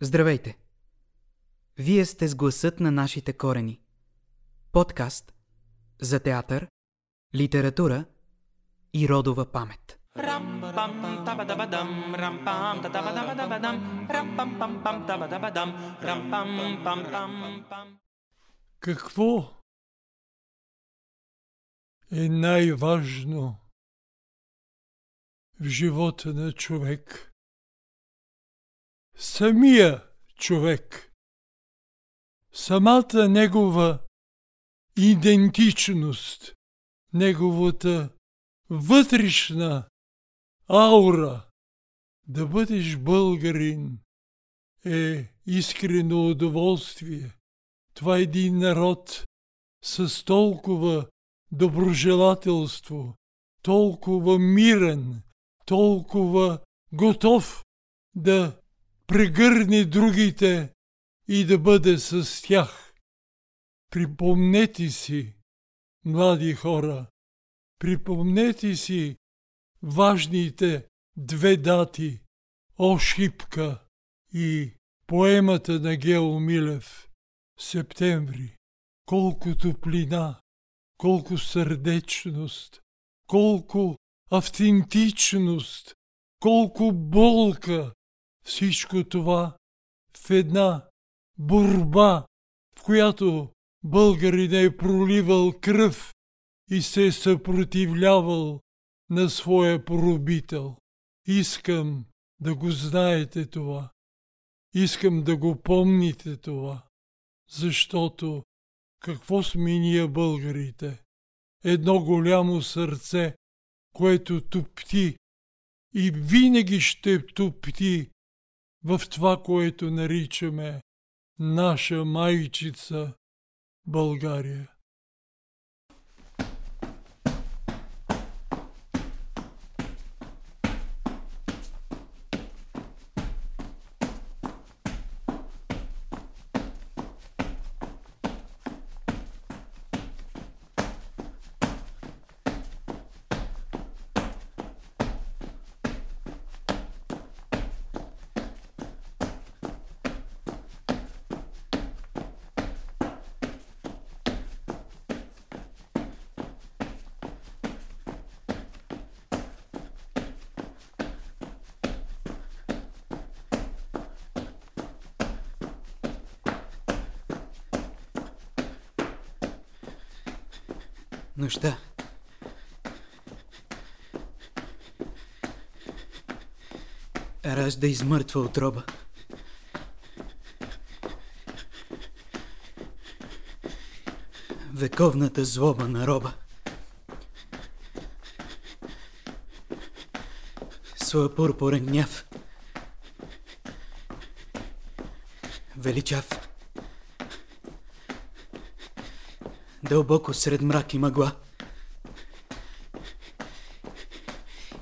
Здравейте! Вие сте с гласът на нашите корени. Подкаст за театър, литература и родова памет. Какво е най-важно в живота на човек? Самия човек, самата негова идентичност, неговата вътрешна аура, да бъдеш българин е искрено удоволствие. Това е един народ с толкова доброжелателство, толкова мирен, толкова готов да прегърне другите и да бъде с тях. Припомнете си, млади хора, припомнете си важните две дати – Ошипка и поемата на Гео Милев – Септември. Колко топлина, колко сърдечност, колко автентичност, колко болка всичко това в една борба, в която българин е проливал кръв и се е съпротивлявал на своя поробител. Искам да го знаете това. Искам да го помните това. Защото какво сме ние българите? Едно голямо сърце, което топти и винаги ще топти в това, което наричаме наша майчица България. Нощта. Ражда измъртва отроба. Вековната злоба на роба. Своя пурпурен гняв. Величав. Дълбоко сред мрак и мъгла.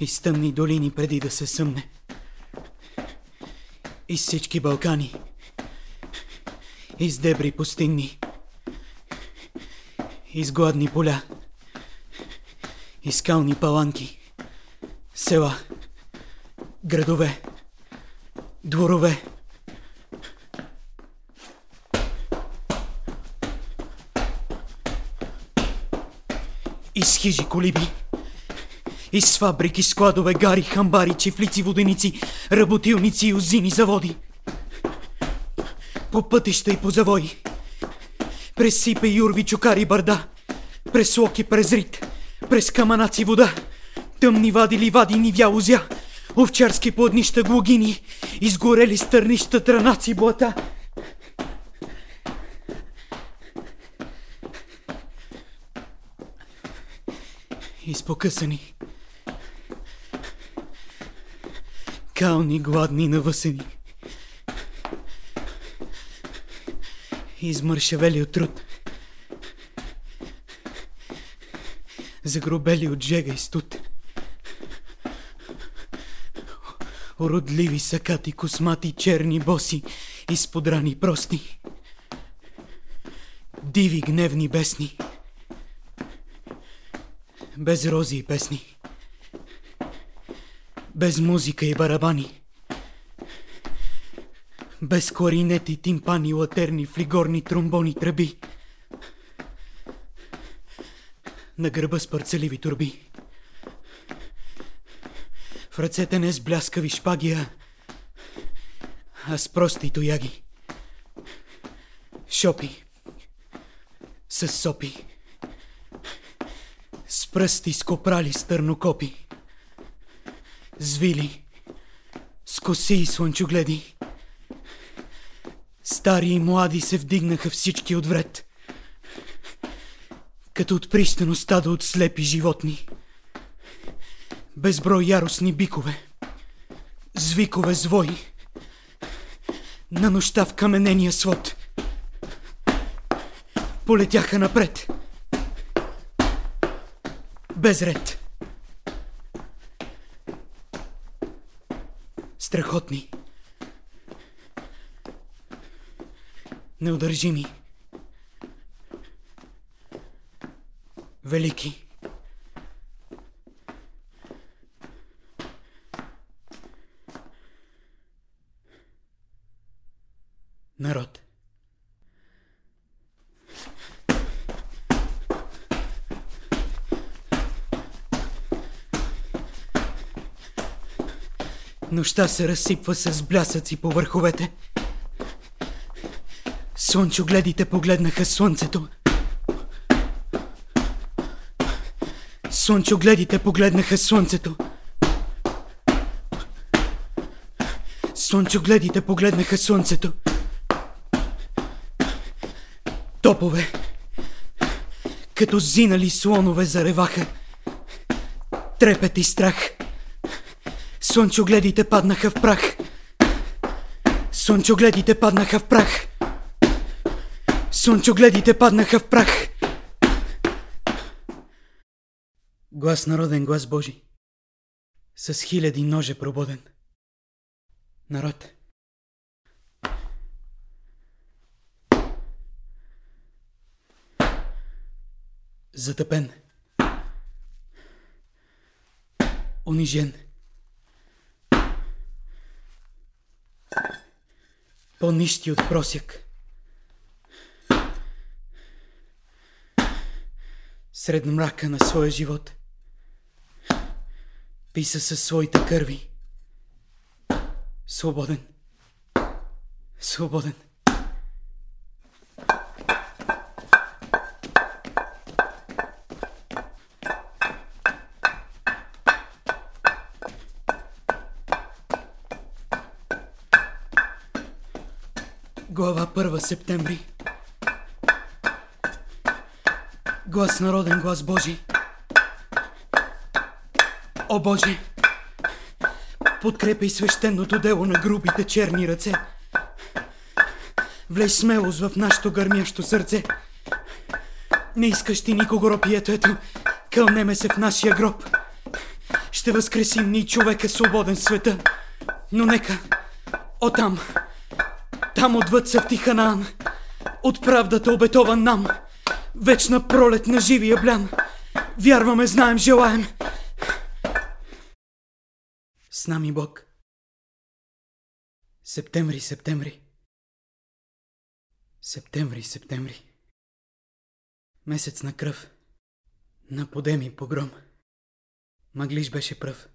Из тъмни долини преди да се съмне. Из всички Балкани. Из дебри пустинни. Из гладни поля. Из скални паланки. Села. Градове. Дворове. Из хижи колиби. Из фабрики, складове, гари, хамбари, чифлици, воденици, работилници и узини заводи. По пътища и по завои. През сипе, юрви, чукари, бърда. През локи, през рит. През каманаци вода. Тъмни вади, ливади, нивя, узя. Овчарски плоднища, глогини. Изгорели стърнища, транаци, блата. Изпокъсани. Кални, гладни, навъсени. Измършавели от труд. Загробели от жега и студ. Уродливи сакати, космати, черни боси, изподрани прости. Диви, гневни, бесни без рози и песни, без музика и барабани, Без кларинети, тимпани, латерни, флигорни, тромбони, тръби. На гърба с парцеливи турби. В ръцете не с бляскави шпаги, а, а с прости тояги. Шопи. С сопи. Пръсти скопрали с търнокопи. С вили. С коси и слънчогледи. Стари и млади се вдигнаха всички отвред. Като от пристано стадо от слепи животни. Безброй яростни бикове. Звикове звои. На нощта в каменения свод. Полетяха напред. Без ред. Страхотни. Неудържими. Велики. Народ. Нощта се разсипва с блясъци по върховете. Слънчогледите погледнаха слънцето. Слънчогледите погледнаха слънцето. Слънчогледите погледнаха слънцето. Топове, като зинали слонове зареваха. Трепет и страх. Слънчогледите паднаха в прах. Слънчогледите паднаха в прах. Слънчогледите паднаха в прах. Глас народен, глас Божи. С хиляди ноже прободен. Народ. Затъпен. Унижен. По-нищи от просяк. Сред мрака на своя живот. Писа със своите кърви. Свободен. Свободен. 1 септември Глас народен, глас Божи. О Боже! Подкрепяй свещеното дело на грубите черни ръце. Влез смелост в нашето гърмящо сърце. Не искаш ти никого ропието, ето, кълнеме се в нашия гроб. Ще възкресим ни човека свободен света. Но нека, о там, отвъд се в Тиханан, от правдата обетован нам, вечна пролет на живия блян. Вярваме, знаем, желаем. С нами Бог. Септември, септември. Септември, септември. Месец на кръв. На подеми погром. Маглиш беше пръв.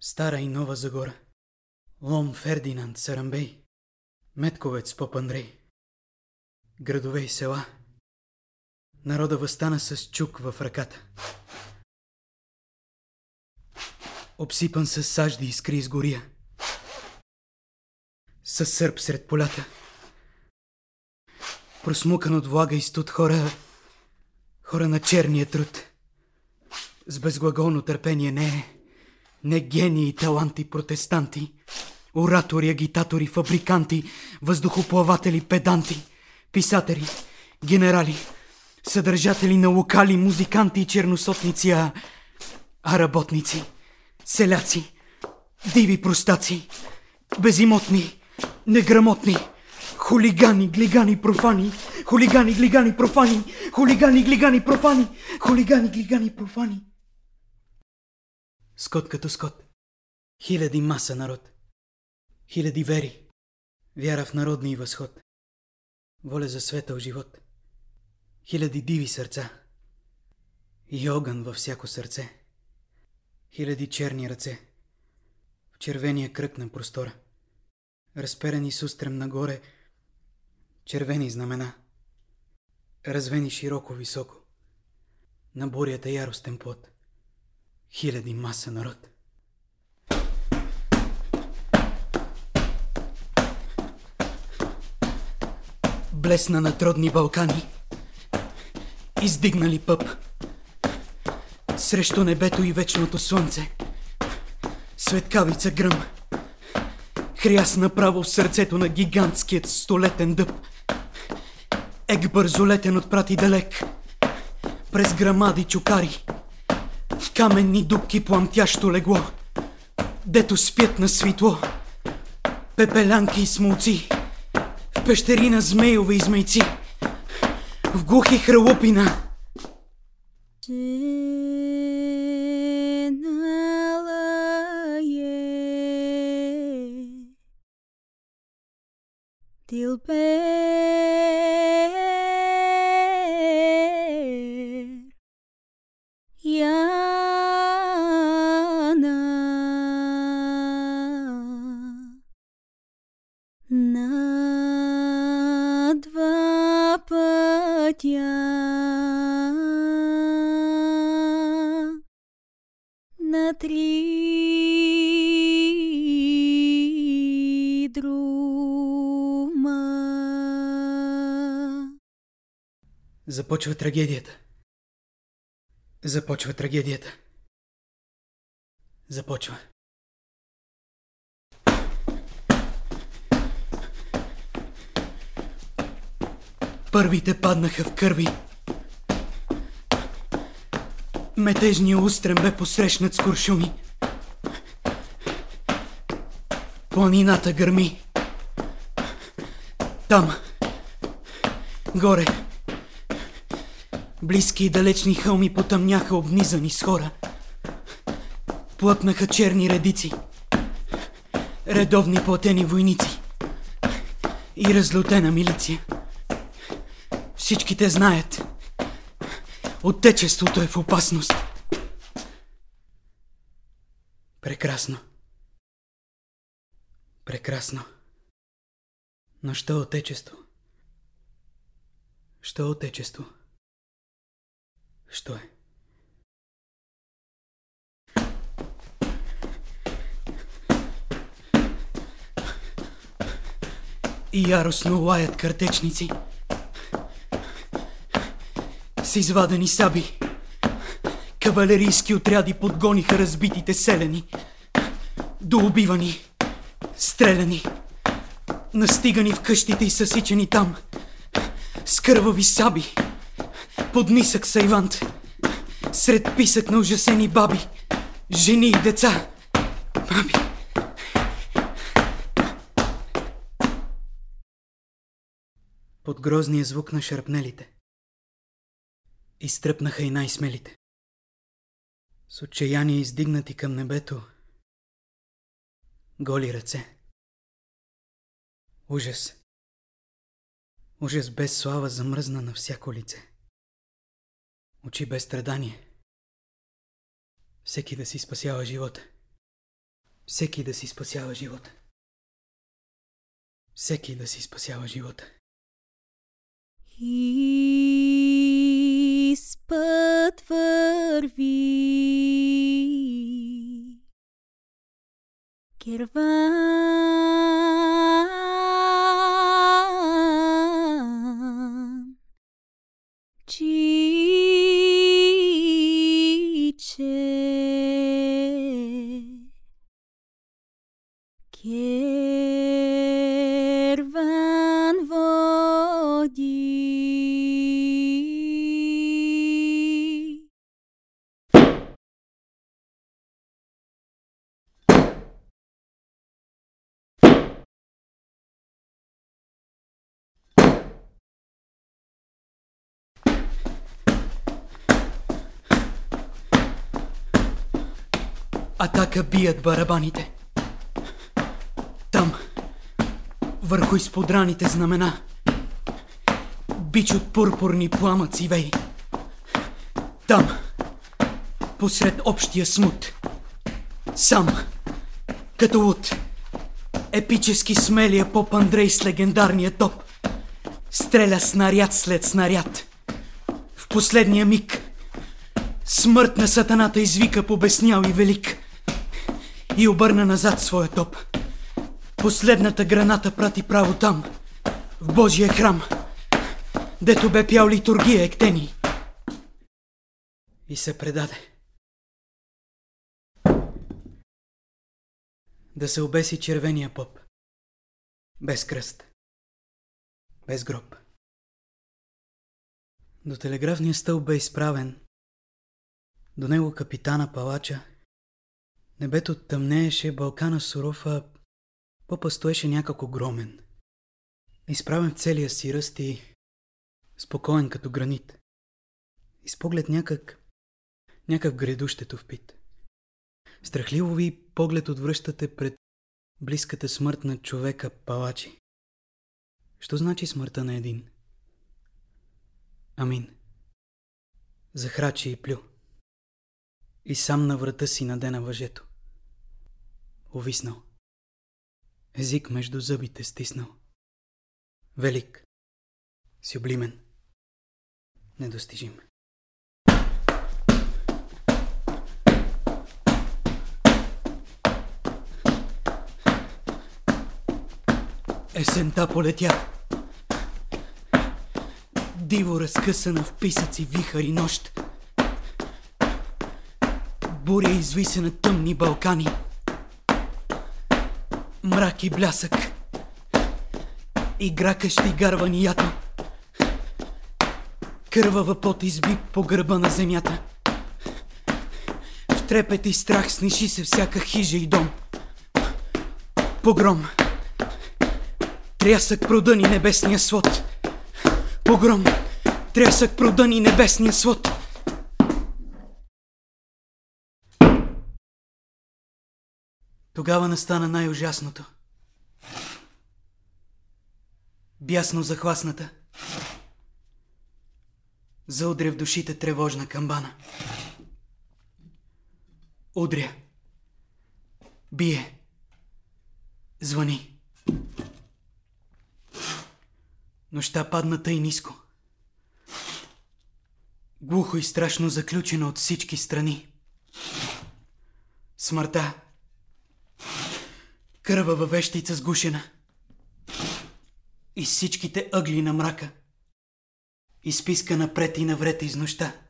Стара и нова Загора. Лом Фердинанд Сарамбей. Метковец Поп Андрей. Градове и села. Народа възстана с чук в ръката. Обсипан с сажди искри изгория. С сърп сред полята. Просмукан от влага и студ хора, хора на черния труд. С безглаголно търпение не, не гении, таланти, протестанти, оратори, агитатори, фабриканти, въздухоплаватели, педанти, писатели, генерали, съдържатели на локали, музиканти и черносотници, а, а работници, селяци, диви простаци, безимотни, неграмотни, хулигани, глигани, профани, хулигани, глигани, профани, хулигани, глигани, профани, хулигани, глигани, профани. Скот като скот. Хиляди маса народ. Хиляди вери. Вяра в народния възход. Воля за светъл живот. Хиляди диви сърца. И огън във всяко сърце. Хиляди черни ръце. В червения кръг на простора. Разперени с устрем нагоре. Червени знамена. Развени широко високо. На бурята яростен плод. Хиляди маса народ. Блесна на трудни Балкани. Издигнали пъп. Срещу небето и вечното слънце. Светкавица гръм. Хряс направо в сърцето на гигантският столетен дъб. Ег бързолетен отпрати далек. През грамади чукари. В каменни дубки пламтящо легло. Дето спят на светло. Пепелянки и смолци. Пещерина змейове и змейци. В глухи хралупина. Женала Започва трагедията. Започва трагедията. Започва. Първите паднаха в кърви. Метежният устрем бе посрещнат с куршуми. Планината гърми. Там, горе, близки и далечни хълми потъмняха обнизани с хора. Плъпнаха черни редици. Редовни платени войници. И разлютена милиция. Всичките знаят. Отечеството е в опасност. Прекрасно. Прекрасно. Но що отечество? Що отечество? Що е? И яростно лаят картечници. С извадени саби. Кавалерийски отряди подгониха разбитите селени. Доубивани. Стреляни. Настигани в къщите и съсичани там. С кървави саби. Под нисък сайвант. Сред писък на ужасени баби. Жени и деца. Маби. Под грозния звук на шарпнелите. Изтръпнаха и най-смелите. С отчаяние издигнати към небето. Голи ръце. Ужас. Ужас без слава замръзна на всяко лице. Очи без страдание. Всеки да си спасява живота. Всеки да си спасява живота. Всеки да си спасява живота. Из път върви керван, Атака бият барабаните. Там, върху изподраните знамена. Бич от пурпурни пламъци вей. Там, посред общия смут, сам, като луд, епически смелия поп Андрей с легендарния топ, стреля снаряд след снаряд. В последния миг, смърт на сатаната извика побеснял и велик и обърна назад своя топ. Последната граната прати право там, в Божия храм, дето бе пял литургия ектени. И се предаде. Да се обеси червения поп. Без кръст. Без гроб. До телеграфния стълб бе изправен. До него капитана палача. Небето тъмнееше, Балкана суров, а попа стоеше някак огромен. Изправен в целия си ръст и спокоен като гранит. И с поглед някак, някак гредущето впит. Страхливо ви поглед отвръщате пред близката смърт на човека палачи. Що значи смъртта на един? Амин. Захрачи и плю. И сам на врата си надена въжето. Овиснал. Език между зъбите стиснал. Велик. Сюблимен. Недостижим. Есента полетя. Диво разкъсана в писъци вихари нощ. Буря извиса на тъмни Балкани. Мрак и блясък. Игра къщи гарванията. Кървава пот изби по гърба на земята. В трепет и страх сниши се всяка хижа и дом. Погром. Трясък продъни небесния свод. Погром. Трясък продъни небесния свод. Тогава настана най-ужасното. Бясно захласната. Заудря в душите тревожна камбана. Удря. Бие. Звъни. Нощта падна тъй ниско. Глухо и страшно заключено от всички страни. Смъртта. Кървава вещица сгушена. И всичките ъгли на мрака. Изписка напред и навред из нощта.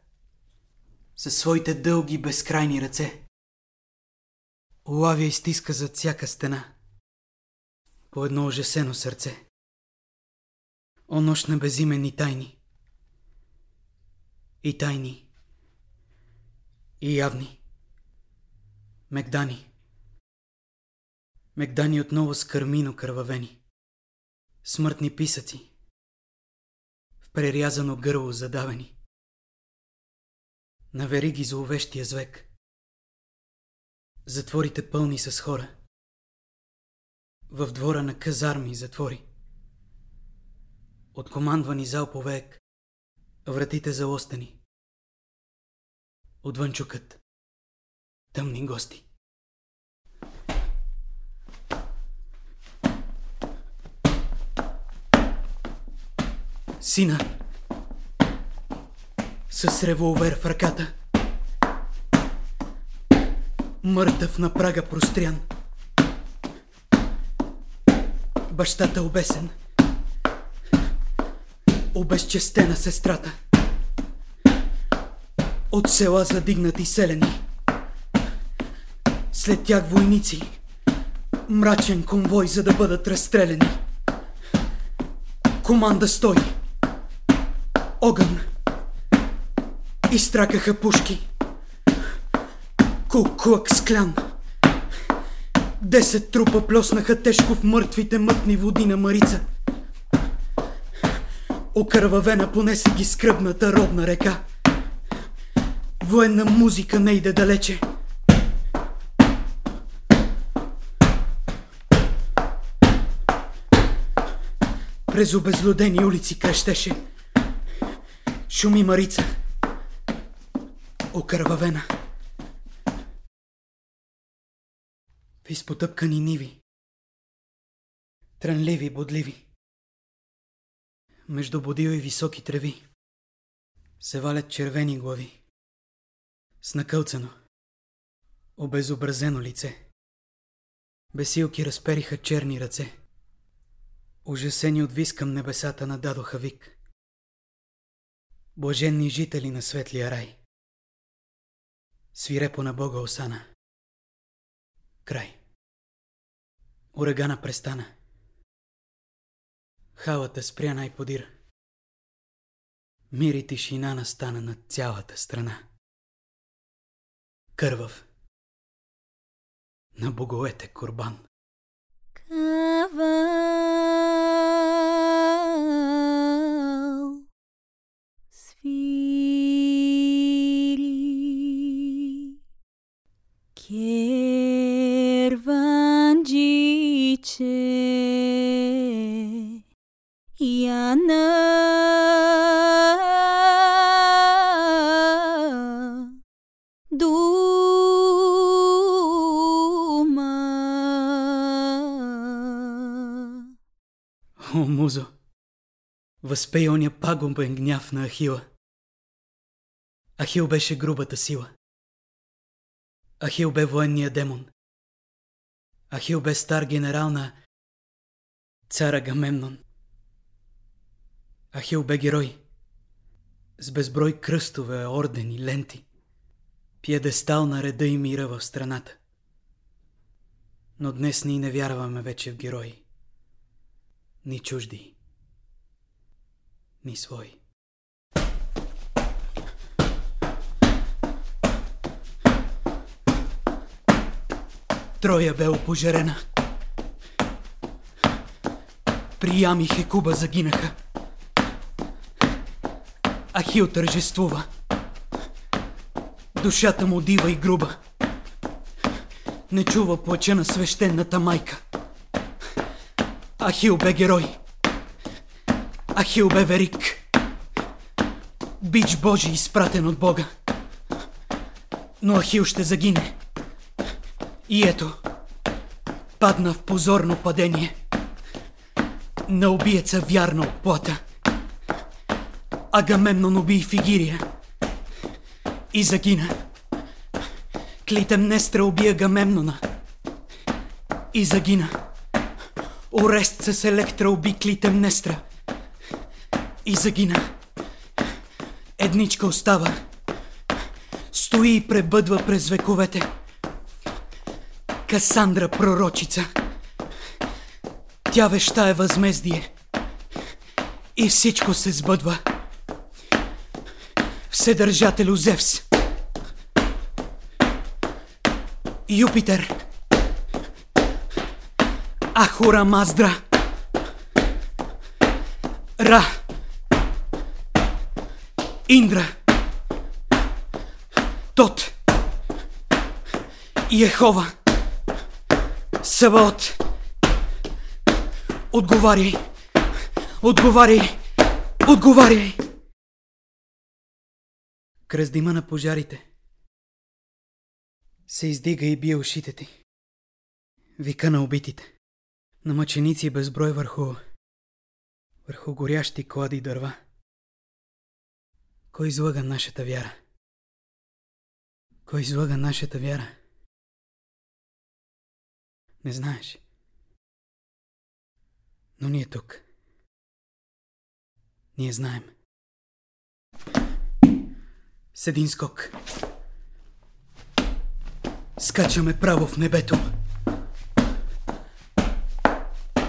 Със своите дълги безкрайни ръце. Улавя и стиска зад всяка стена. По едно ужасено сърце. О нощ на безименни тайни. И тайни. И явни. Мегдани. Мегдани отново с кърмино кървавени. Смъртни писъци. В прерязано гърло задавени. На вериги зловещия звек. Затворите пълни с хора. В двора на казарми затвори. От командвани залповек. Вратите залостени. Отвън чукат. Тъмни гости. Сина. С револвер в ръката. Мъртъв на прага прострян. Бащата обесен. Обезчестена сестрата. От села задигнати селени. След тях войници. Мрачен конвой, за да бъдат разстреляни. Команда стой! Огън! Изтракаха пушки. Куклък склян. Десет трупа плеснаха тежко в мъртвите мътни води на Марица. Окървавена понесе ги скръбната родна река. Военна музика не иде далече. През обезлюдени улици крещеше. Шуми Марица. Окървавена. В изпотъпкани ниви. Трънливи, бодливи. Между бодива и високи треви. Се валят червени глави. С накълцано. Обезобразено лице. Бесилки разпериха черни ръце. Ужасени от вис към небесата нададоха вик. Блаженни жители на светлия рай. Свирепо на Бога осана. Край. Урагана престана. Халата спря най-подир. Мир и тишина настана над цялата страна. Кървав. На боговете Курбан. Кавал свири керванджиче Яна дума О, музо! Възпей оня пагубен гняв на Ахила. Ахил беше грубата сила. Ахил бе военния демон. Ахил бе стар генерал на цара Гамемнон. Ахил бе герой. С безброй кръстове, ордени, ленти. Пиедестал на реда и мира в страната. Но днес ние не вярваме вече в герои. Ни чужди, ни свои. Троя бе опожарена. Приям и Хекуба загинаха. Ахил тържествува. Душата му дива и груба. Не чува плача на свещената майка. Ахил бе герой. Ахил бе верик. Бич Божий изпратен от Бога. Но Ахил ще загине. И ето, падна в позорно падение. На убиеца вярна от плата. Агамемнон уби Фигирия. И загина. Клитемнестра уби Агамемнона. И загина. Орест с Електра уби Клитемнестра. И загина. Едничка остава. Стои и пребъдва през вековете. Касандра пророчица. Тя веща е възмездие. И всичко се сбъдва. Вседържателю Зевс. Юпитер. Ахура Маздра. Ра. Индра. Тот. Ехова. Саваот. Отговаряй. Отговаряй. Отговаряй. Кръс дима на пожарите се издига и бие ушите ти. Вика на убитите. На мъченици безброй върху... върху горящи клади дърва. Кой излага нашата вяра? Кой излага нашата вяра? Не знаеш. Но ние тук. Ние знаем. С един скок. Скачаме право в небето.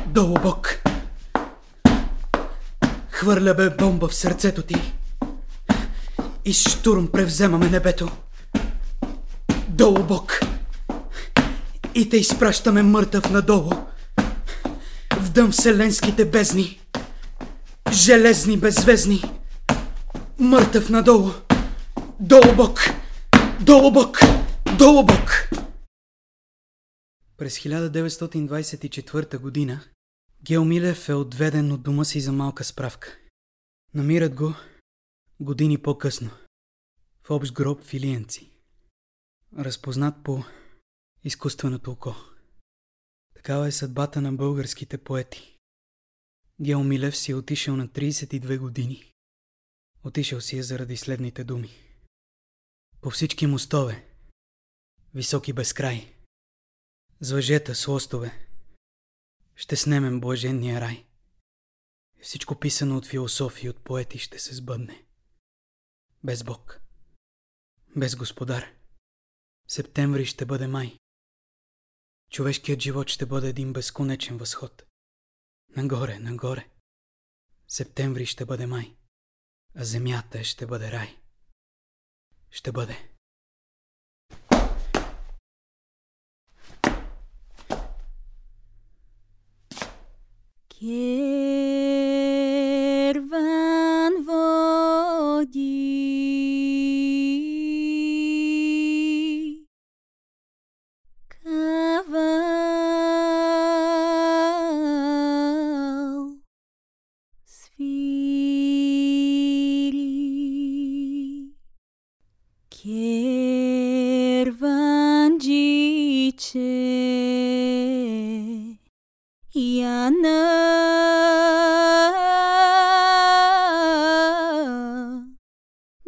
Долу бок. Хвърля бе бомба в сърцето ти. И с штурм превземаме небето. Долу бок. И те изпращаме мъртъв надолу. В дъм вселенските бездни. Железни беззвездни. Мъртъв надолу. Долу бок. Долу бок. Долу бок. През 1924 година Гео Милев е отведен от дома си за малка справка. Намират го години по-късно. В общ гроб в Илиенци. Разпознат по изкуственото око. Такава е съдбата на българските поети. Гео Милев си е отишъл на 32 години. Отишъл си е заради следните думи. По всички мостове, високи безкрай, с въжета, с лостове, ще снемем блаженния рай. Всичко писано от философии, от поети ще се сбъдне. Без Бог. Без Господар. Септември ще бъде май. Човешкият живот ще бъде един безконечен възход. Нагоре, нагоре. Септември ще бъде май, а земята ще бъде рай. Ще бъде. Керван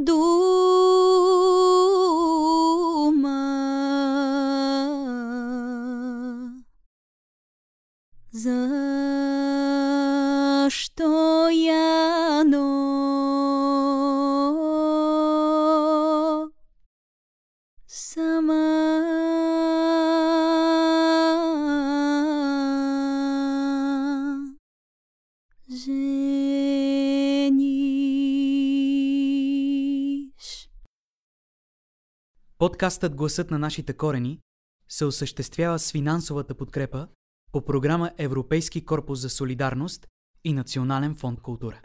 Дума Подкастът Гласът на нашите корени се осъществява с финансовата подкрепа по програма Европейски корпус за солидарност и Национален фонд култура.